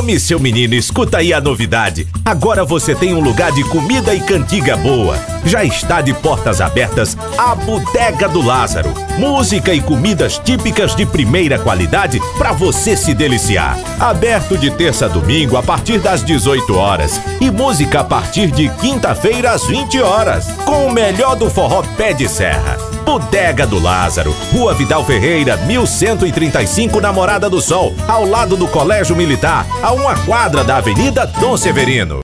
Tome, seu menino, escuta aí a novidade. Agora você tem um lugar de comida e cantiga boa. Já está de portas abertas a Bodega do Lázaro. Música e comidas típicas de primeira qualidade para você se deliciar. Aberto de terça a domingo a partir das 18 horas e música a partir de quinta-feira às 20 horas. Com o melhor do forró pé de serra. Bodega do Lázaro, Rua Vidal Ferreira, 1135, Namorada do Sol, ao lado do Colégio Militar, a uma quadra da Avenida Dom Severino.